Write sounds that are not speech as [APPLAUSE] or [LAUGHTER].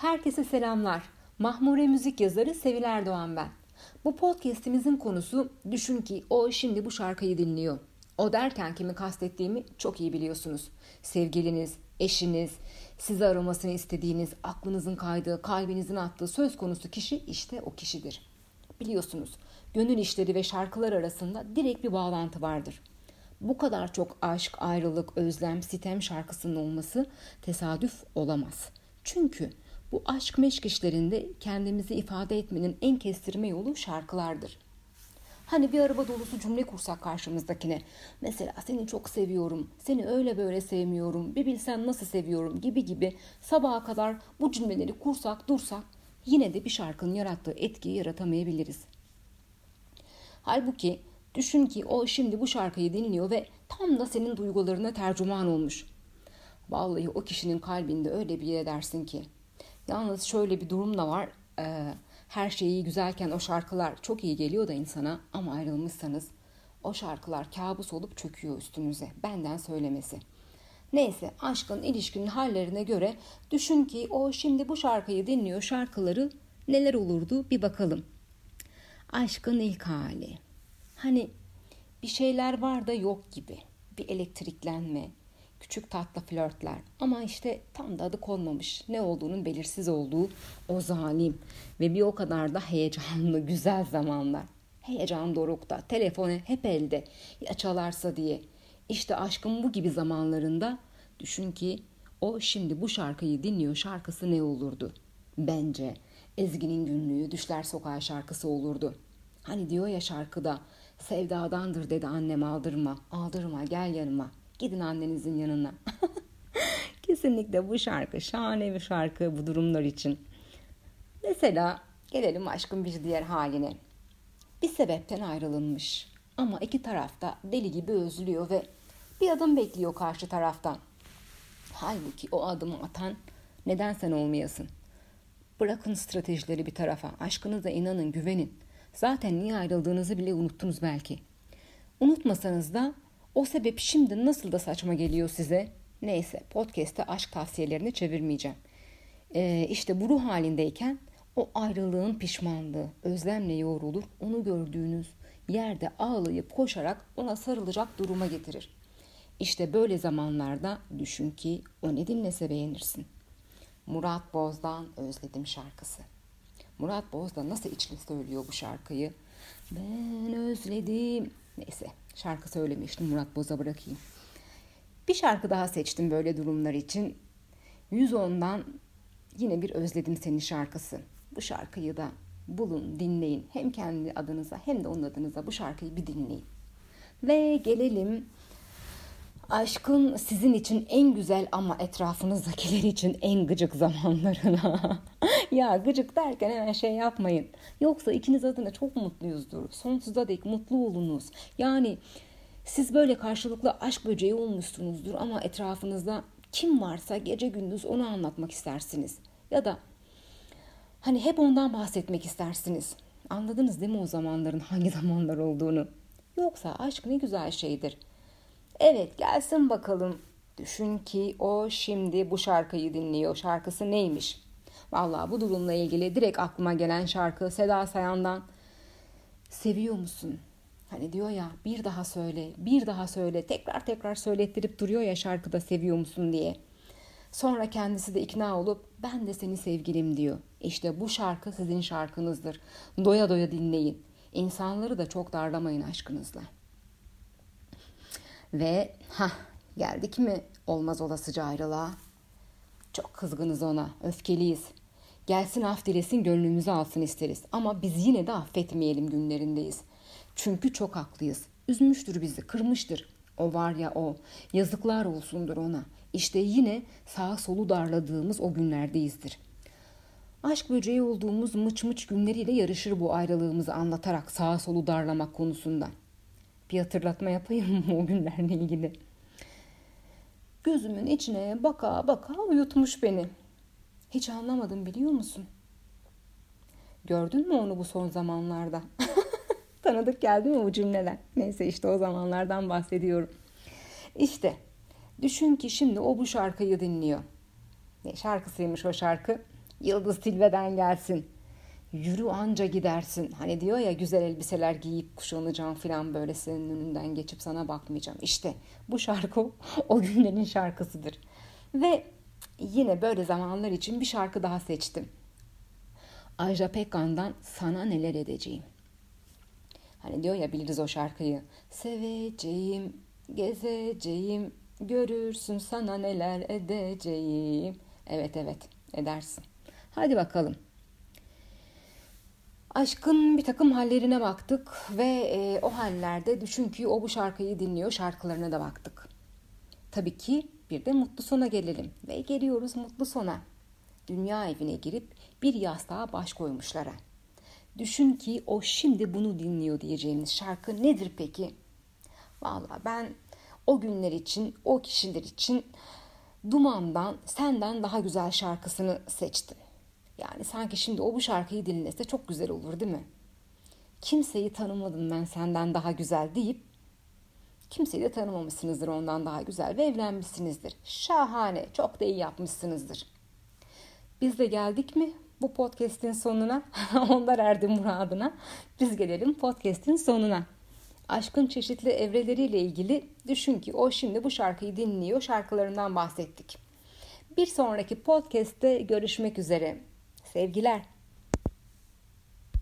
Herkese selamlar. Mahmure müzik yazarı Sevil Erdoğan ben. Bu podcast'imizin konusu düşün ki o şimdi bu şarkıyı dinliyor. O derken kimi kastettiğimi çok iyi biliyorsunuz. Sevgiliniz, eşiniz, sizi aramasını istediğiniz, aklınızın kaydığı, kalbinizin attığı söz konusu kişi işte o kişidir. Biliyorsunuz, gönül işleri ve şarkılar arasında direkt bir bağlantı vardır. Bu kadar çok aşk, ayrılık, özlem, sitem şarkısının olması tesadüf olamaz. Çünkü bu aşk meşk işlerinde kendimizi ifade etmenin en kestirme yolu şarkılardır. Hani bir araba dolusu cümle kursak karşımızdakine. Mesela seni çok seviyorum, seni öyle böyle sevmiyorum, bir bilsen nasıl seviyorum gibi gibi sabaha kadar bu cümleleri kursak dursak yine de bir şarkının yarattığı etkiyi yaratamayabiliriz. Halbuki düşün ki o şimdi bu şarkıyı dinliyor ve tam da senin duygularına tercüman olmuş. Vallahi o kişinin kalbinde öyle bir yer edersin ki Yalnız şöyle bir durum da var. Ee, her şey iyi güzelken o şarkılar çok iyi geliyor da insana ama ayrılmışsanız o şarkılar kabus olup çöküyor üstünüze. Benden söylemesi. Neyse aşkın ilişkinin hallerine göre düşün ki o şimdi bu şarkıyı dinliyor şarkıları neler olurdu bir bakalım. Aşkın ilk hali. Hani bir şeyler var da yok gibi. Bir elektriklenme, küçük tatlı flörtler. Ama işte tam da adı konmamış. Ne olduğunun belirsiz olduğu o zalim ve bir o kadar da heyecanlı [LAUGHS] güzel zamanlar. Heyecan dorukta, telefonu hep elde. Ya çalarsa diye. İşte aşkın bu gibi zamanlarında düşün ki o şimdi bu şarkıyı dinliyor şarkısı ne olurdu? Bence Ezgi'nin günlüğü Düşler Sokağı şarkısı olurdu. Hani diyor ya şarkıda sevdadandır dedi annem aldırma, aldırma gel yanıma. Gidin annenizin yanına. [LAUGHS] Kesinlikle bu şarkı şahane bir şarkı bu durumlar için. Mesela gelelim aşkın bir diğer haline. Bir sebepten ayrılınmış ama iki tarafta deli gibi özlüyor ve bir adım bekliyor karşı taraftan. Halbuki o adımı atan neden sen olmayasın? Bırakın stratejileri bir tarafa. Aşkınıza inanın, güvenin. Zaten niye ayrıldığınızı bile unuttunuz belki. Unutmasanız da o sebep şimdi nasıl da saçma geliyor size? Neyse podcast'te aşk tavsiyelerini çevirmeyeceğim. Ee, işte bu ruh halindeyken o ayrılığın pişmanlığı özlemle yoğrulur. Onu gördüğünüz yerde ağlayıp koşarak ona sarılacak duruma getirir. İşte böyle zamanlarda düşün ki o ne dinlese beğenirsin. Murat Boz'dan Özledim şarkısı. Murat Boz da nasıl içli söylüyor bu şarkıyı? Ben özledim. Neyse şarkı söylemiştim Murat Boz'a bırakayım. Bir şarkı daha seçtim böyle durumlar için. 110'dan yine bir Özledim Seni şarkısı. Bu şarkıyı da bulun, dinleyin. Hem kendi adınıza hem de onun adınıza bu şarkıyı bir dinleyin. Ve gelelim aşkın sizin için en güzel ama etrafınızdakiler için en gıcık zamanlarına. [LAUGHS] ya gıcık derken hemen şey yapmayın. Yoksa ikiniz adına çok mutluyuzdur. Sonsuza dek mutlu olunuz. Yani siz böyle karşılıklı aşk böceği olmuşsunuzdur ama etrafınızda kim varsa gece gündüz onu anlatmak istersiniz. Ya da hani hep ondan bahsetmek istersiniz. Anladınız değil mi o zamanların hangi [LAUGHS] zamanlar olduğunu? Yoksa aşk ne güzel şeydir. Evet gelsin bakalım. Düşün ki o şimdi bu şarkıyı dinliyor. Şarkısı neymiş? Vallahi bu durumla ilgili direkt aklıma gelen şarkı Seda Sayan'dan Seviyor musun? Hani diyor ya bir daha söyle, bir daha söyle, tekrar tekrar söylettirip duruyor ya şarkıda seviyor musun diye. Sonra kendisi de ikna olup ben de seni sevgilim diyor. İşte bu şarkı sizin şarkınızdır. Doya doya dinleyin. İnsanları da çok darlamayın aşkınızla. Ve ha geldik mi olmaz olasıca ayrılığa. Çok kızgınız ona, öfkeliyiz. Gelsin af dilesin gönlümüzü alsın isteriz. Ama biz yine de affetmeyelim günlerindeyiz. Çünkü çok haklıyız. Üzmüştür bizi, kırmıştır. O var ya o. Yazıklar olsundur ona. İşte yine sağ solu darladığımız o günlerdeyizdir. Aşk böceği olduğumuz mıç mıç günleriyle yarışır bu ayrılığımızı anlatarak sağa solu darlamak konusunda. Bir hatırlatma yapayım mı o günlerle ilgili? Gözümün içine baka baka uyutmuş beni. Hiç anlamadım biliyor musun? Gördün mü onu bu son zamanlarda? [LAUGHS] Tanıdık geldi mi bu cümleler? Neyse işte o zamanlardan bahsediyorum. İşte düşün ki şimdi o bu şarkıyı dinliyor. Ne şarkısıymış o şarkı? Yıldız Tilbe'den gelsin. Yürü anca gidersin. Hani diyor ya güzel elbiseler giyip kuşanacağım falan böyle senin önünden geçip sana bakmayacağım. İşte bu şarkı [LAUGHS] o günlerin şarkısıdır. Ve yine böyle zamanlar için bir şarkı daha seçtim. Ajda Pekkan'dan Sana Neler Edeceğim. Hani diyor ya biliriz o şarkıyı. Seveceğim, gezeceğim, görürsün sana neler edeceğim. Evet evet edersin. Hadi bakalım. Aşkın bir takım hallerine baktık ve e, o hallerde düşün ki o bu şarkıyı dinliyor şarkılarına da baktık. Tabii ki bir de mutlu sona gelelim ve geliyoruz mutlu sona. Dünya evine girip bir yastığa baş koymuşlara. Düşün ki o şimdi bunu dinliyor diyeceğimiz şarkı nedir peki? Valla ben o günler için, o kişiler için Duman'dan Senden Daha Güzel şarkısını seçtim. Yani sanki şimdi o bu şarkıyı dinlese çok güzel olur değil mi? Kimseyi tanımadım ben senden daha güzel deyip kimseyi de tanımamışsınızdır ondan daha güzel ve evlenmişsinizdir. Şahane, çok da iyi yapmışsınızdır. Biz de geldik mi bu podcast'in sonuna? [LAUGHS] Onlar erdi muradına. Biz gelelim podcast'in sonuna. Aşkın çeşitli evreleriyle ilgili düşün ki o şimdi bu şarkıyı dinliyor, şarkılarından bahsettik. Bir sonraki podcast'te görüşmek üzere. Sevgiler.